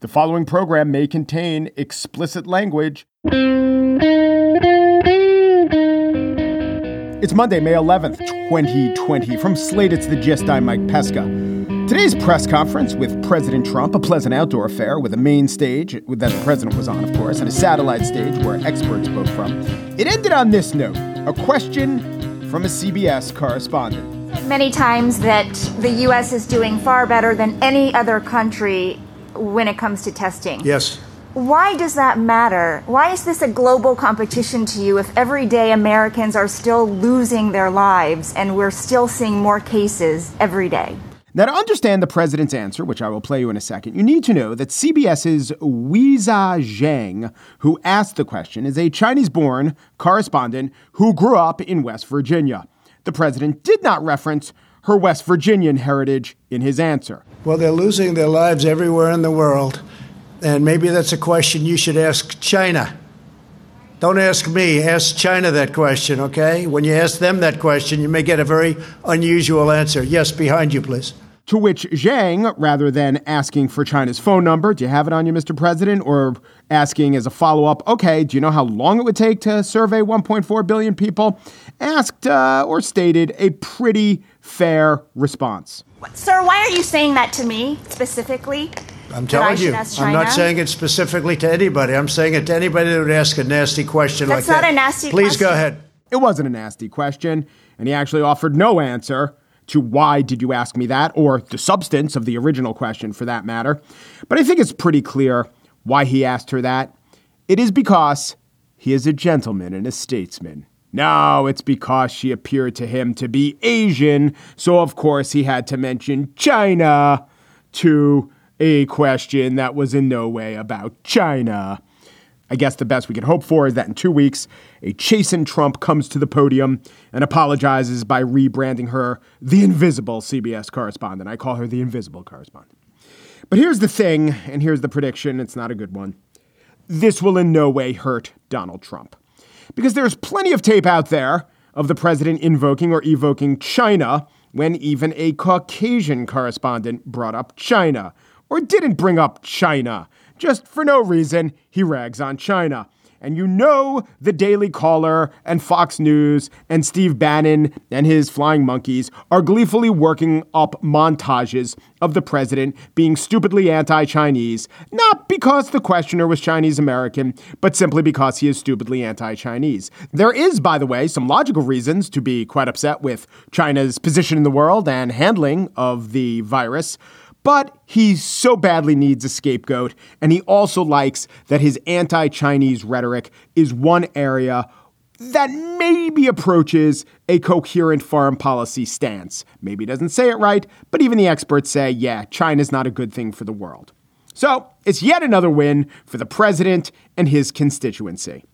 The following program may contain explicit language. It's Monday, May 11th, 2020. From Slate, it's the gist. I'm Mike Pesca. Today's press conference with President Trump, a pleasant outdoor affair with a main stage that the president was on, of course, and a satellite stage where experts spoke from. It ended on this note a question from a CBS correspondent. Many times that the U.S. is doing far better than any other country when it comes to testing. Yes. Why does that matter? Why is this a global competition to you if every day Americans are still losing their lives and we're still seeing more cases every day? Now, to understand the president's answer, which I will play you in a second, you need to know that CBS's Weijia Jiang, who asked the question, is a Chinese born correspondent who grew up in West Virginia. The president did not reference her West Virginian heritage in his answer. Well, they're losing their lives everywhere in the world. And maybe that's a question you should ask China. Don't ask me, ask China that question, okay? When you ask them that question, you may get a very unusual answer. Yes, behind you, please. To which Jiang, rather than asking for China's phone number, do you have it on you, Mr. President? Or asking as a follow up, okay, do you know how long it would take to survey 1.4 billion people? Asked uh, or stated a pretty fair response. Sir, why are you saying that to me specifically? I'm telling you, I'm not saying it specifically to anybody. I'm saying it to anybody that would ask a nasty question That's like that. That's not a nasty Please question. go ahead. It wasn't a nasty question, and he actually offered no answer to why did you ask me that, or the substance of the original question for that matter. But I think it's pretty clear why he asked her that. It is because he is a gentleman and a statesman. No, it's because she appeared to him to be Asian, so of course he had to mention China to a question that was in no way about China. I guess the best we can hope for is that in two weeks, a chastened Trump comes to the podium and apologizes by rebranding her the invisible CBS correspondent. I call her the invisible correspondent. But here's the thing, and here's the prediction it's not a good one. This will in no way hurt Donald Trump. Because there's plenty of tape out there of the president invoking or evoking China when even a Caucasian correspondent brought up China or didn't bring up China. Just for no reason, he rags on China. And you know the Daily Caller and Fox News and Steve Bannon and his flying monkeys are gleefully working up montages of the president being stupidly anti Chinese, not because the questioner was Chinese American, but simply because he is stupidly anti Chinese. There is, by the way, some logical reasons to be quite upset with China's position in the world and handling of the virus. But he so badly needs a scapegoat, and he also likes that his anti Chinese rhetoric is one area that maybe approaches a coherent foreign policy stance. Maybe doesn't say it right, but even the experts say, yeah, China's not a good thing for the world. So it's yet another win for the president and his constituency.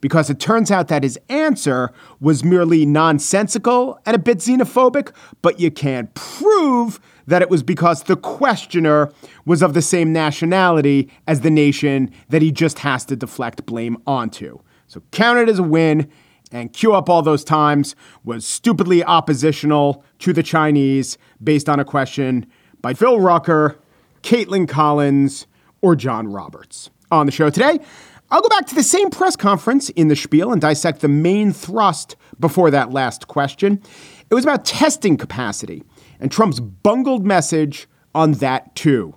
Because it turns out that his answer was merely nonsensical and a bit xenophobic, but you can't prove that it was because the questioner was of the same nationality as the nation that he just has to deflect blame onto. So count it as a win and cue up all those times was stupidly oppositional to the Chinese based on a question by Phil Rucker, Kaitlan Collins, or John Roberts. On the show today, I'll go back to the same press conference in the spiel and dissect the main thrust before that last question. It was about testing capacity and Trump's bungled message on that too.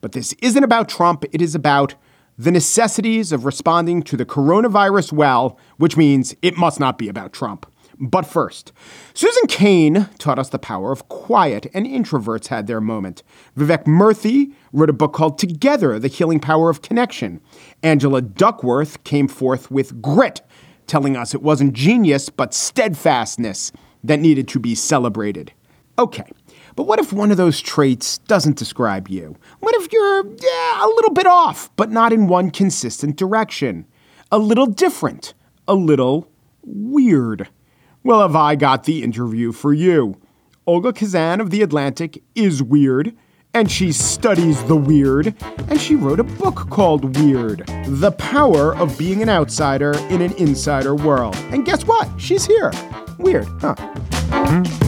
But this isn't about Trump, it is about the necessities of responding to the coronavirus well, which means it must not be about Trump. But first, Susan Cain taught us the power of quiet, and introverts had their moment. Vivek Murthy wrote a book called Together The Healing Power of Connection. Angela Duckworth came forth with grit, telling us it wasn't genius, but steadfastness that needed to be celebrated. Okay, but what if one of those traits doesn't describe you? What if you're yeah, a little bit off, but not in one consistent direction? A little different, a little weird. Well, have I got the interview for you? Olga Khazan of The Atlantic is weird, and she studies the weird, and she wrote a book called Weird The Power of Being an Outsider in an Insider World. And guess what? She's here. Weird, huh? Hmm?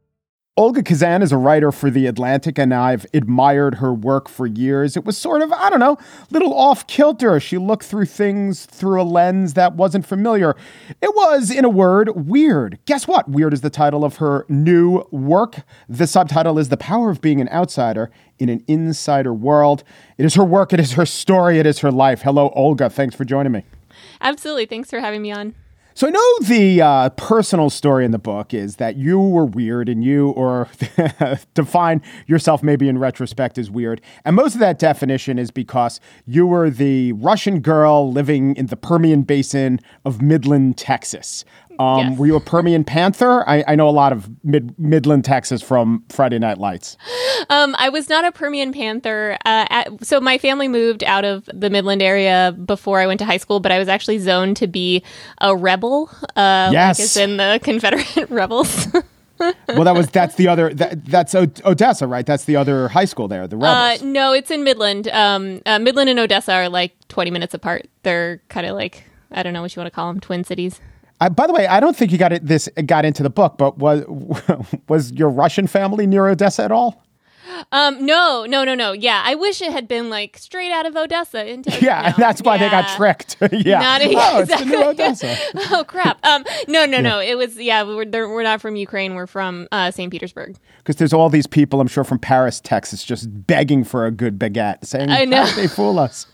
Olga Khazan is a writer for The Atlantic, and I've admired her work for years. It was sort of, I don't know, a little off kilter. She looked through things through a lens that wasn't familiar. It was, in a word, weird. Guess what? Weird is the title of her new work. The subtitle is The Power of Being an Outsider in an Insider World. It is her work, it is her story, it is her life. Hello, Olga. Thanks for joining me. Absolutely. Thanks for having me on. So I know the uh, personal story in the book is that you were weird and you, or define yourself maybe in retrospect as weird. And most of that definition is because you were the Russian girl living in the Permian Basin of Midland, Texas. Um, yes. Were you a Permian Panther? I, I know a lot of Mid- Midland, Texas from Friday Night Lights. Um, I was not a Permian Panther. Uh, at, so my family moved out of the Midland area before I went to high school, but I was actually zoned to be a rebel. Uh, yes, like as in the Confederate rebels. well, that was that's the other that, that's Odessa, right? That's the other high school there. The rebels. Uh, no, it's in Midland. Um, uh, Midland and Odessa are like twenty minutes apart. They're kind of like I don't know what you want to call them, twin cities. I, by the way, I don't think you got it, this got into the book, but was was your Russian family near Odessa at all? Um, no, no, no, no. Yeah, I wish it had been like straight out of Odessa. Into, yeah, no. that's why yeah. they got tricked. yeah. Not, oh, exactly. it's the new Odessa. oh crap. Um, no, no, yeah. no. It was yeah. We are we're not from Ukraine. We're from uh, St. Petersburg. Because there's all these people, I'm sure, from Paris, Texas, just begging for a good baguette, saying, "I know they fool us."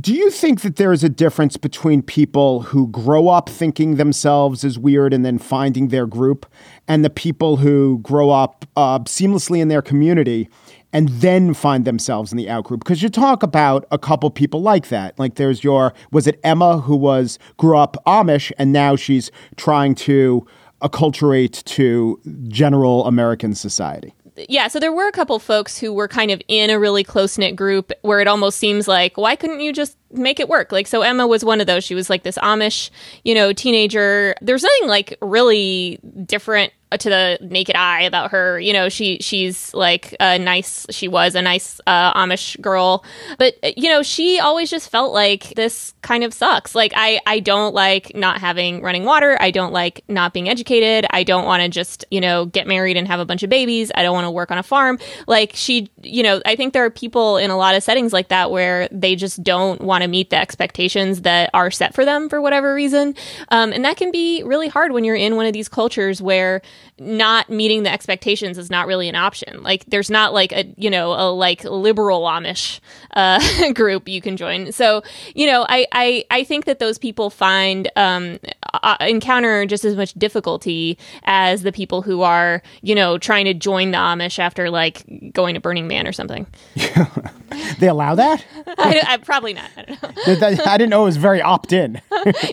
Do you think that there is a difference between people who grow up thinking themselves as weird and then finding their group, and the people who grow up uh, seamlessly in their community and then find themselves in the outgroup? Because you talk about a couple people like that. Like there's your was it Emma who was grew up Amish and now she's trying to acculturate to general American society yeah, so there were a couple folks who were kind of in a really close knit group where it almost seems like, why couldn't you just make it work? Like, so Emma was one of those. She was like this Amish, you know, teenager. There's nothing like really different to the naked eye about her. You know, she she's like a nice. She was a nice uh, Amish girl, but you know, she always just felt like this kind of sucks. Like I I don't like not having running water. I don't like not being educated. I don't want to just you know get married and have a bunch of babies. I don't want to work on a farm. Like she, you know, I think there are people in a lot of settings like that where they just don't want to meet the expectations that are set for them for whatever reason, um, and that can be really hard when you're in one of these cultures where not meeting the expectations is not really an option. Like there's not like a you know a like liberal Amish uh, group you can join. So you know I I, I think that those people find um, uh, encounter just as much difficulty as the people who are you know trying to join the Amish after like going to Burning Man or something. they allow that? I, I, probably not. I don't know. I didn't know it was very opt in.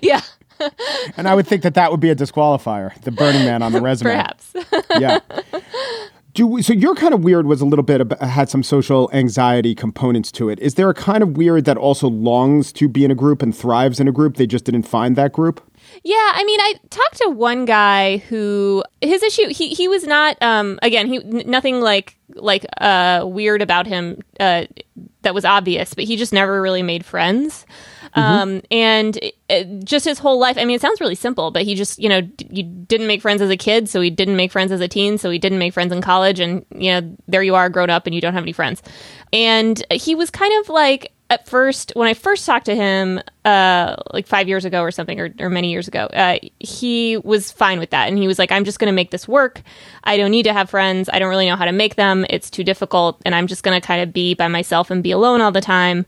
yeah and I would think that that would be a disqualifier, the Burning Man on the resume. Perhaps. yeah. Do, so your kind of weird was a little bit of, had some social anxiety components to it. Is there a kind of weird that also longs to be in a group and thrives in a group? They just didn't find that group. Yeah, I mean, I talked to one guy who his issue he he was not um again he nothing like like uh weird about him uh that was obvious, but he just never really made friends. Mm-hmm. Um, and it, just his whole life. I mean, it sounds really simple, but he just, you know, d- you didn't make friends as a kid, so he didn't make friends as a teen, so he didn't make friends in college, and you know, there you are, grown up, and you don't have any friends. And he was kind of like at first when I first talked to him, uh, like five years ago or something, or, or many years ago, uh, he was fine with that, and he was like, "I'm just going to make this work. I don't need to have friends. I don't really know how to make them. It's too difficult, and I'm just going to kind of be by myself and be alone all the time."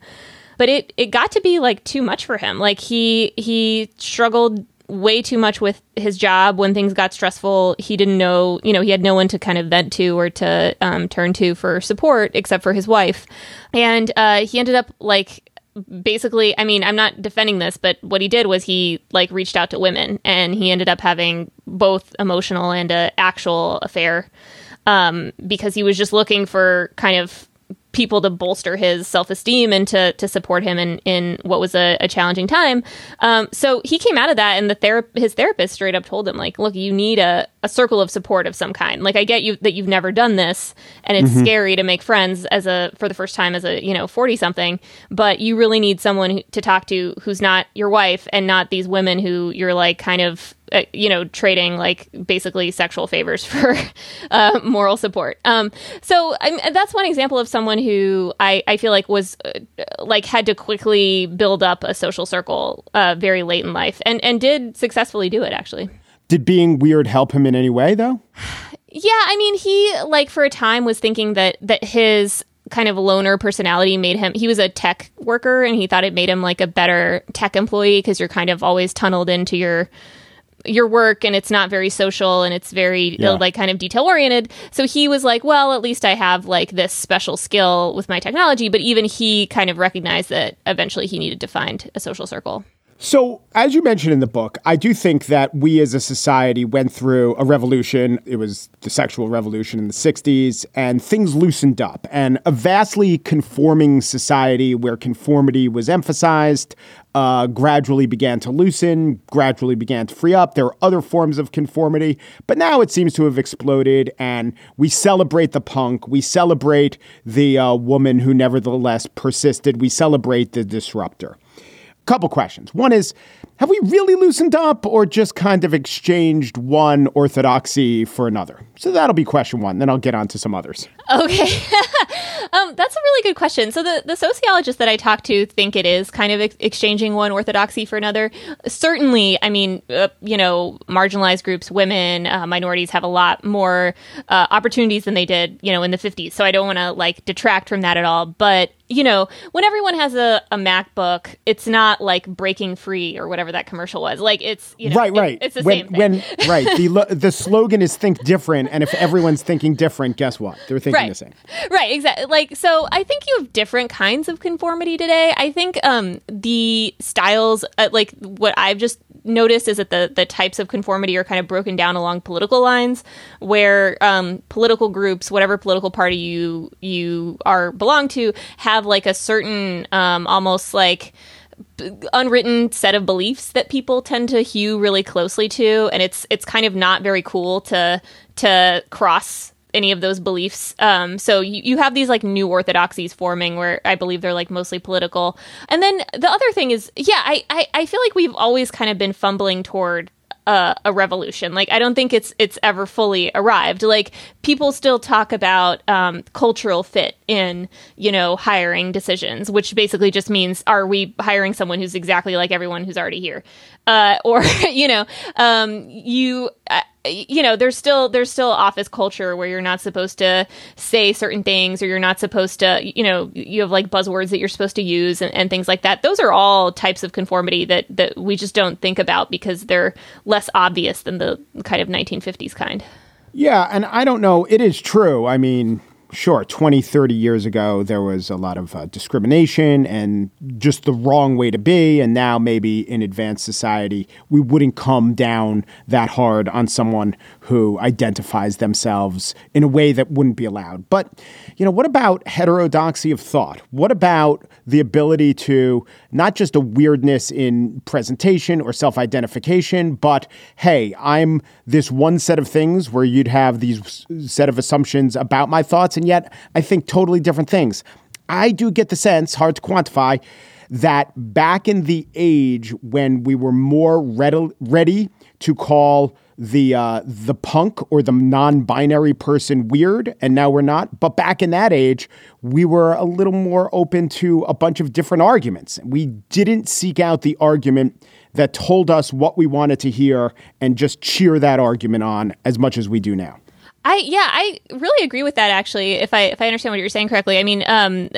But it it got to be like too much for him. Like he he struggled way too much with his job when things got stressful. He didn't know, you know, he had no one to kind of vent to or to um, turn to for support except for his wife, and uh, he ended up like basically i mean i'm not defending this but what he did was he like reached out to women and he ended up having both emotional and a actual affair um, because he was just looking for kind of people to bolster his self-esteem and to to support him in in what was a, a challenging time. Um, so he came out of that, and the ther- his therapist straight up told him like, "Look, you need a, a circle of support of some kind. Like, I get you that you've never done this, and it's mm-hmm. scary to make friends as a for the first time as a you know forty something, but you really need someone to talk to who's not your wife and not these women who you're like kind of uh, you know, trading like basically sexual favors for uh, moral support. Um, so I that's one example of someone who I, I feel like was uh, like had to quickly build up a social circle uh, very late in life and, and did successfully do it actually. Did being weird help him in any way though? Yeah, I mean, he like for a time was thinking that that his kind of loner personality made him he was a tech worker and he thought it made him like a better tech employee because you're kind of always tunneled into your your work and it's not very social and it's very uh, yeah. like kind of detail oriented. So he was like, well, at least I have like this special skill with my technology. But even he kind of recognized that eventually he needed to find a social circle. So, as you mentioned in the book, I do think that we as a society went through a revolution. It was the sexual revolution in the 60s, and things loosened up. And a vastly conforming society where conformity was emphasized uh, gradually began to loosen, gradually began to free up. There are other forms of conformity, but now it seems to have exploded, and we celebrate the punk. We celebrate the uh, woman who nevertheless persisted. We celebrate the disruptor couple questions. One is have we really loosened up or just kind of exchanged one orthodoxy for another? So that'll be question one. Then I'll get on to some others. Okay. um, that's a really good question. So the, the sociologists that I talk to think it is kind of ex- exchanging one orthodoxy for another. Certainly, I mean, uh, you know, marginalized groups, women, uh, minorities have a lot more uh, opportunities than they did, you know, in the 50s. So I don't want to like detract from that at all. But you know, when everyone has a, a MacBook, it's not like breaking free or whatever that commercial was. Like it's you know, right, right. It, it's the when, same thing. When right, the the slogan is think different, and if everyone's thinking different, guess what? They're thinking right. the same. Right, exactly. Like so, I think you have different kinds of conformity today. I think um, the styles, uh, like what I've just noticed, is that the the types of conformity are kind of broken down along political lines, where um, political groups, whatever political party you you are belong to, have like a certain um, almost like unwritten set of beliefs that people tend to hew really closely to and it's it's kind of not very cool to to cross any of those beliefs. Um, so you, you have these like new orthodoxies forming where I believe they're like mostly political. And then the other thing is, yeah, I, I, I feel like we've always kind of been fumbling toward a, a, revolution. Like I don't think it's it's ever fully arrived. Like people still talk about um, cultural fit in you know hiring decisions, which basically just means are we hiring someone who's exactly like everyone who's already here, uh, or you know um, you. Uh, you know there's still there's still office culture where you're not supposed to say certain things or you're not supposed to you know you have like buzzwords that you're supposed to use and, and things like that. Those are all types of conformity that that we just don't think about because they're less obvious than the kind of 1950s kind. Yeah and i don't know it is true. I mean sure, 20, 30 years ago, there was a lot of uh, discrimination and just the wrong way to be. And now, maybe in advanced society, we wouldn't come down that hard on someone who identifies themselves in a way that wouldn't be allowed. But, you know, what about heterodoxy of thought? What about the ability to not just a weirdness in presentation or self identification, but hey, I'm this one set of things where you'd have these set of assumptions about my thoughts, and yet I think totally different things. I do get the sense, hard to quantify, that back in the age when we were more ready, to call the uh, the punk or the non-binary person weird, and now we're not. But back in that age, we were a little more open to a bunch of different arguments. We didn't seek out the argument that told us what we wanted to hear and just cheer that argument on as much as we do now. I yeah, I really agree with that actually. If I if I understand what you're saying correctly, I mean, um,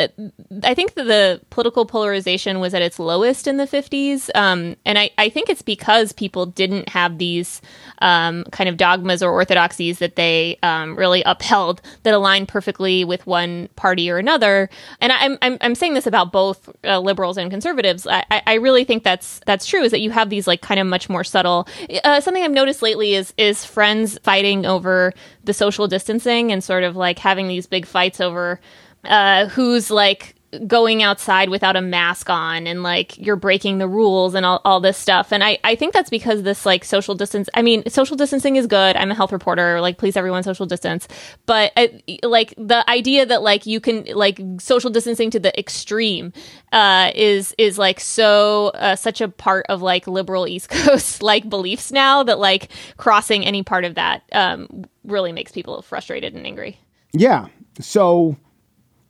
I think that the political polarization was at its lowest in the 50s. Um, and I, I think it's because people didn't have these um, kind of dogmas or orthodoxies that they um, really upheld that aligned perfectly with one party or another. And I'm, I'm, I'm saying this about both uh, liberals and conservatives. I, I really think that's that's true. Is that you have these like kind of much more subtle. Uh, something I've noticed lately is is friends fighting over the social distancing and sort of like having these big fights over uh, who's like going outside without a mask on and like you're breaking the rules and all, all this stuff. And I, I think that's because this like social distance i mean social distancing is good. I'm a health reporter. Like please everyone social distance. But I, like the idea that like you can like social distancing to the extreme uh, is is like so uh, such a part of like liberal east coast like beliefs now that like crossing any part of that um, really makes people frustrated and angry. Yeah. So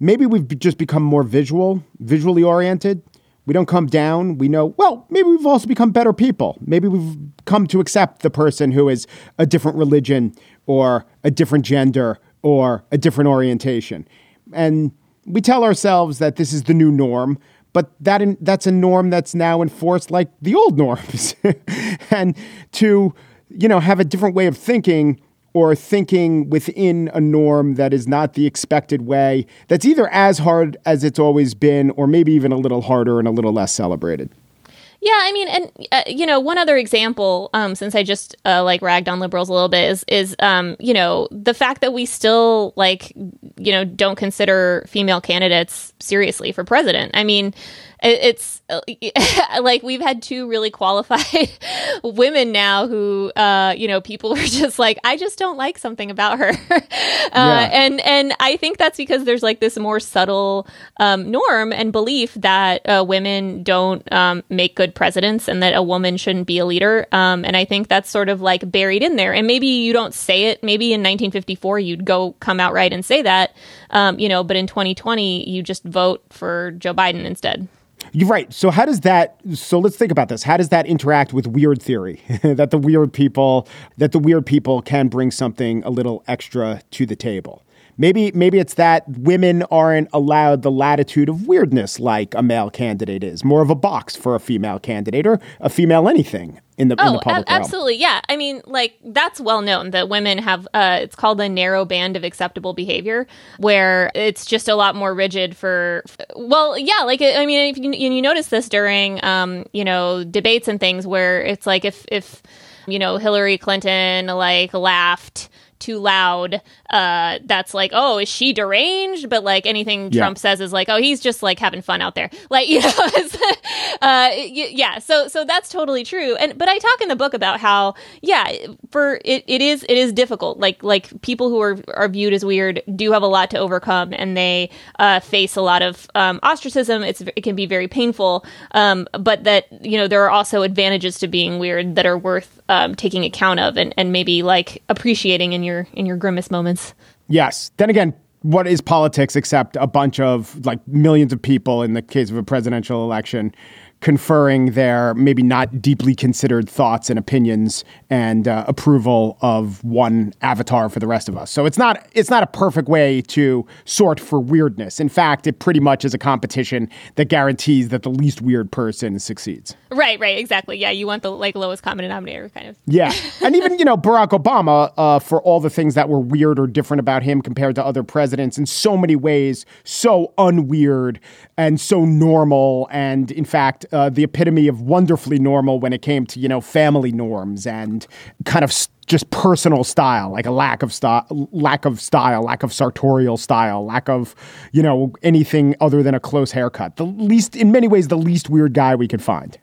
maybe we've just become more visual, visually oriented. We don't come down. We know, well, maybe we've also become better people. Maybe we've come to accept the person who is a different religion or a different gender or a different orientation. And we tell ourselves that this is the new norm, but that in, that's a norm that's now enforced like the old norms. and to, you know, have a different way of thinking or thinking within a norm that is not the expected way, that's either as hard as it's always been, or maybe even a little harder and a little less celebrated. Yeah, I mean, and uh, you know, one other example, um, since I just uh, like ragged on liberals a little bit, is is um, you know the fact that we still like you know don't consider female candidates seriously for president. I mean, it's uh, like we've had two really qualified women now who uh, you know people are just like i just don't like something about her. Uh, yeah. and and i think that's because there's like this more subtle um, norm and belief that uh, women don't um, make good presidents and that a woman shouldn't be a leader. Um, and i think that's sort of like buried in there. And maybe you don't say it. Maybe in 1954 you'd go come out right and say that um, you know but in 2020 you just vote for joe biden instead you're right. So how does that? So let's think about this. How does that interact with weird theory? that the weird people, that the weird people can bring something a little extra to the table. Maybe maybe it's that women aren't allowed the latitude of weirdness like a male candidate is. More of a box for a female candidate or a female anything in the, oh, in the public a- absolutely. Yeah. I mean like that's well known that women have uh, it's called the narrow band of acceptable behavior where it's just a lot more rigid for well yeah like i mean if you, you notice this during um, you know debates and things where it's like if if you know hillary clinton like laughed too loud uh, that's like, oh, is she deranged? But like anything yeah. Trump says is like, oh, he's just like having fun out there. Like, you know, uh, yeah. So, so that's totally true. And, but I talk in the book about how, yeah, for it, it is, it is difficult. Like, like people who are, are viewed as weird do have a lot to overcome and they uh, face a lot of um, ostracism. It's, it can be very painful. Um, but that, you know, there are also advantages to being weird that are worth um, taking account of and, and maybe like appreciating in your, in your grimmest moments. Yes. Then again, what is politics except a bunch of like millions of people in the case of a presidential election conferring their maybe not deeply considered thoughts and opinions and uh, approval of one avatar for the rest of us. So it's not it's not a perfect way to sort for weirdness. In fact, it pretty much is a competition that guarantees that the least weird person succeeds. Right, right, exactly. Yeah, you want the like lowest common denominator kind of. Yeah, and even you know Barack Obama, uh, for all the things that were weird or different about him compared to other presidents, in so many ways, so unweird and so normal, and in fact uh, the epitome of wonderfully normal when it came to you know family norms and kind of st- just personal style, like a lack of style, lack of style, lack of sartorial style, lack of you know anything other than a close haircut. The least, in many ways, the least weird guy we could find.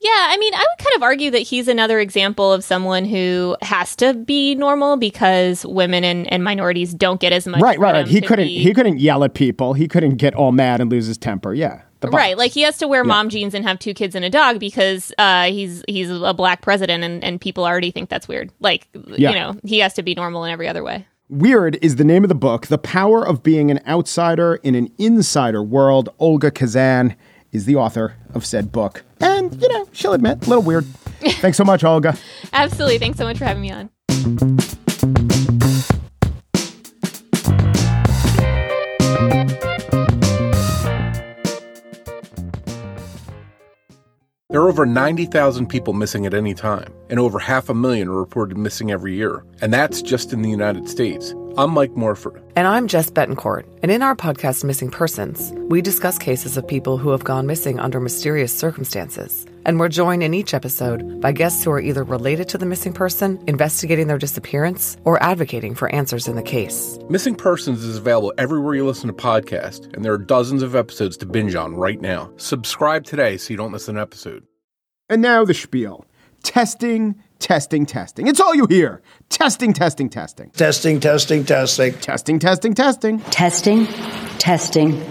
Yeah, I mean, I would kind of argue that he's another example of someone who has to be normal because women and, and minorities don't get as much. Right, right, right. He couldn't be... he couldn't yell at people. He couldn't get all mad and lose his temper. Yeah. Right, like he has to wear yeah. mom jeans and have two kids and a dog because uh, he's he's a black president and, and people already think that's weird. Like yeah. you know, he has to be normal in every other way. Weird is the name of the book. The power of being an outsider in an insider world. Olga Khazan is the author of said book. And, you know, she'll admit, a little weird. Thanks so much, Olga. Absolutely. Thanks so much for having me on. There are over 90,000 people missing at any time, and over half a million are reported missing every year. And that's just in the United States. I'm Mike Morford. And I'm Jess Betancourt. And in our podcast, Missing Persons, we discuss cases of people who have gone missing under mysterious circumstances. And we're joined in each episode by guests who are either related to the missing person, investigating their disappearance, or advocating for answers in the case. Missing Persons is available everywhere you listen to podcasts, and there are dozens of episodes to binge on right now. Subscribe today so you don't miss an episode. And now the spiel testing, testing, testing. It's all you hear testing, testing, testing. Testing, testing, testing. Testing, testing, testing. Testing, testing,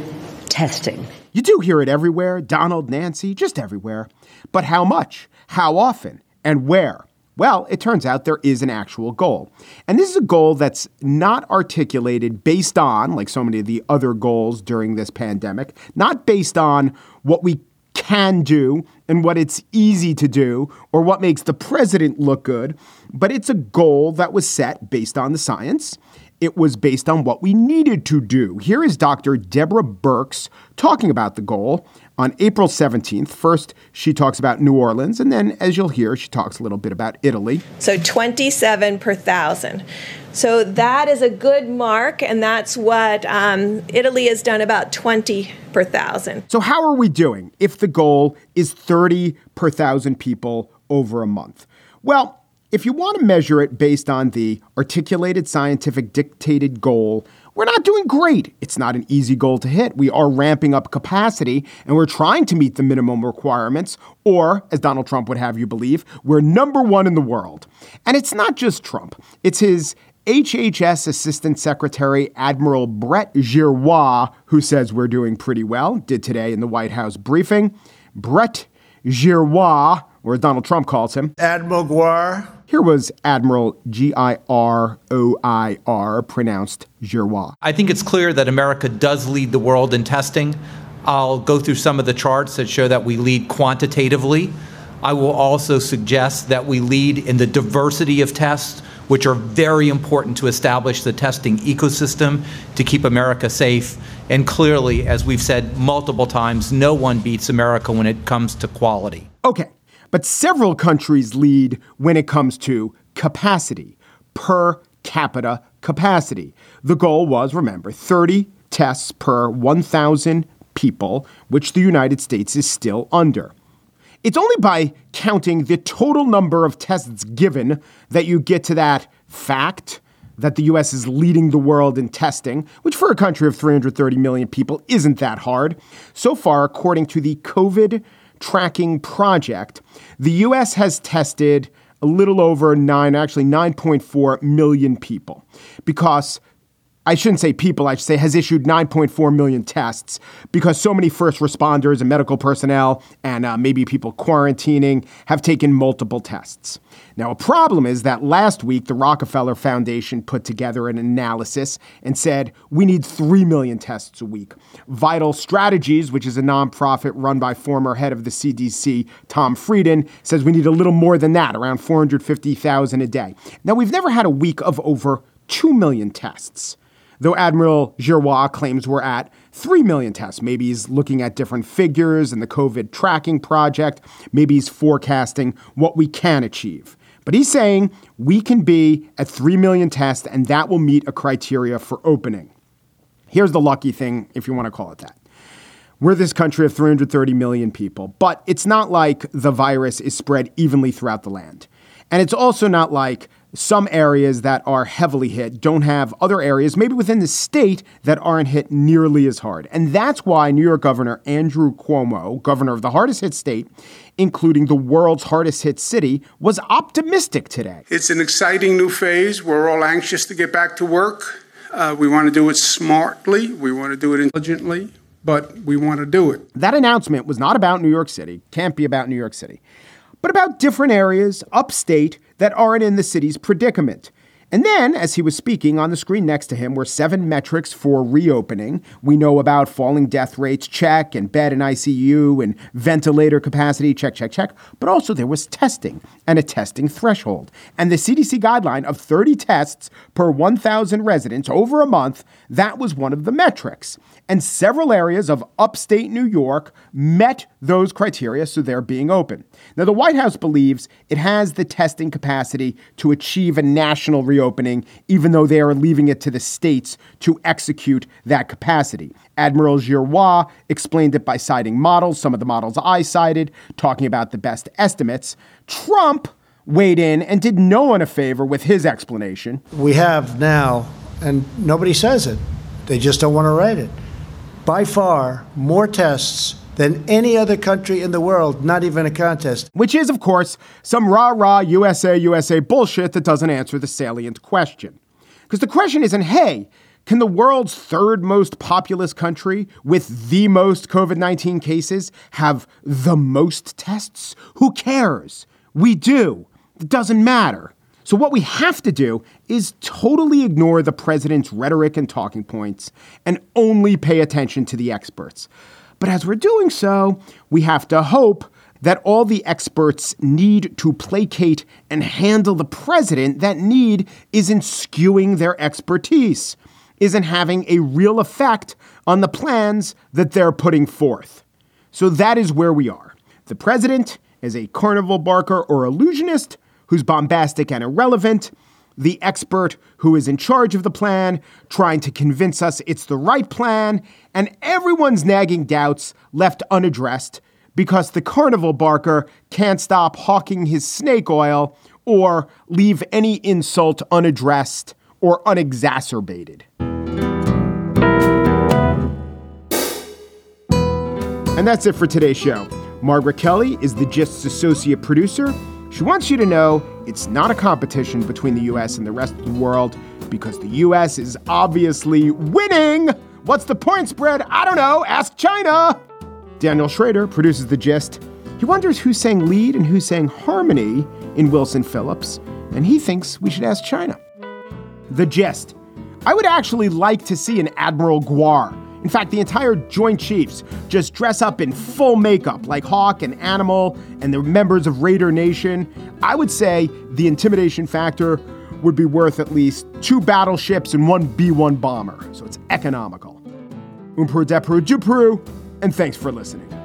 testing. You do hear it everywhere Donald, Nancy, just everywhere. But how much? How often? And where? Well, it turns out there is an actual goal. And this is a goal that's not articulated based on, like so many of the other goals during this pandemic, not based on what we can do and what it's easy to do or what makes the president look good, but it's a goal that was set based on the science. It was based on what we needed to do. Here is Dr. Deborah Birx talking about the goal on April 17th. First, she talks about New Orleans, and then, as you'll hear, she talks a little bit about Italy. So 27 per thousand. So that is a good mark, and that's what um, Italy has done about 20 per thousand. So, how are we doing if the goal is 30 per thousand people over a month? Well, if you want to measure it based on the articulated scientific dictated goal, we're not doing great. It's not an easy goal to hit. We are ramping up capacity and we're trying to meet the minimum requirements, or, as Donald Trump would have you believe, we're number one in the world. And it's not just Trump, it's his HHS Assistant Secretary Admiral Brett Giroir, who says we're doing pretty well, did today in the White House briefing. Brett Giroir, or as Donald Trump calls him, Admiral Guar. Here was Admiral G I R O I R, pronounced Giroir. I think it's clear that America does lead the world in testing. I'll go through some of the charts that show that we lead quantitatively. I will also suggest that we lead in the diversity of tests, which are very important to establish the testing ecosystem to keep America safe. And clearly, as we've said multiple times, no one beats America when it comes to quality. Okay, but several countries lead when it comes to capacity, per capita capacity. The goal was, remember, 30 tests per 1,000 people, which the United States is still under. It's only by counting the total number of tests given that you get to that fact that the US is leading the world in testing, which for a country of 330 million people isn't that hard. So far, according to the COVID Tracking Project, the US has tested a little over nine, actually 9.4 million people because I shouldn't say people, I should say has issued 9.4 million tests because so many first responders and medical personnel and uh, maybe people quarantining have taken multiple tests. Now, a problem is that last week the Rockefeller Foundation put together an analysis and said we need 3 million tests a week. Vital Strategies, which is a nonprofit run by former head of the CDC, Tom Frieden, says we need a little more than that, around 450,000 a day. Now, we've never had a week of over 2 million tests though Admiral Giroir claims we're at 3 million tests. Maybe he's looking at different figures in the COVID tracking project. Maybe he's forecasting what we can achieve. But he's saying we can be at 3 million tests and that will meet a criteria for opening. Here's the lucky thing, if you want to call it that. We're this country of 330 million people, but it's not like the virus is spread evenly throughout the land. And it's also not like some areas that are heavily hit don't have other areas, maybe within the state, that aren't hit nearly as hard. And that's why New York Governor Andrew Cuomo, governor of the hardest hit state, including the world's hardest hit city, was optimistic today. It's an exciting new phase. We're all anxious to get back to work. Uh, we want to do it smartly, we want to do it intelligently, but we want to do it. That announcement was not about New York City, can't be about New York City, but about different areas upstate that aren't in the city's predicament. And then, as he was speaking, on the screen next to him were seven metrics for reopening. We know about falling death rates, check, and bed and ICU and ventilator capacity, check, check, check. But also there was testing and a testing threshold. And the CDC guideline of 30 tests per 1,000 residents over a month, that was one of the metrics. And several areas of upstate New York met those criteria, so they're being open. Now, the White House believes it has the testing capacity to achieve a national reopening, even though they are leaving it to the states to execute that capacity. Admiral Giroir explained it by citing models, some of the models I cited, talking about the best estimates. Trump weighed in and did no one a favor with his explanation. We have now, and nobody says it, they just don't want to write it by far more tests than any other country in the world, not even a contest. Which is, of course, some rah rah USA, USA bullshit that doesn't answer the salient question. Because the question isn't, hey, can the world's third most populous country with the most COVID 19 cases have the most tests? Who cares? We do. It doesn't matter. So, what we have to do is totally ignore the president's rhetoric and talking points and only pay attention to the experts. But as we're doing so, we have to hope that all the experts need to placate and handle the president, that need isn't skewing their expertise, isn't having a real effect on the plans that they're putting forth. So that is where we are. The president is a carnival barker or illusionist who's bombastic and irrelevant, the expert who is in charge of the plan, trying to convince us it's the right plan, and everyone's nagging doubts left unaddressed because the carnival barker can't stop hawking his snake oil or leave any insult unaddressed or unexacerbated. And that's it for today's show. Margaret Kelley is the Gist's associate producer. She wants you to know it's not a competition between the US and the rest of the world because the US is obviously winning. What's the point spread? I don't know. Ask China. Daniel Schroeder produces The Gist. He wonders who sang lead and who sang harmony in Wilson Phillips, and he thinks we should ask China. The Gist. I would actually like to see an Admiral Guar in fact, the entire Joint Chiefs just dress up in full makeup like Hawk and Animal and the members of Raider Nation. I would say the intimidation factor would be worth at least two battleships and one B 1 bomber, so it's economical. Umpru Depru Jupru, and thanks for listening.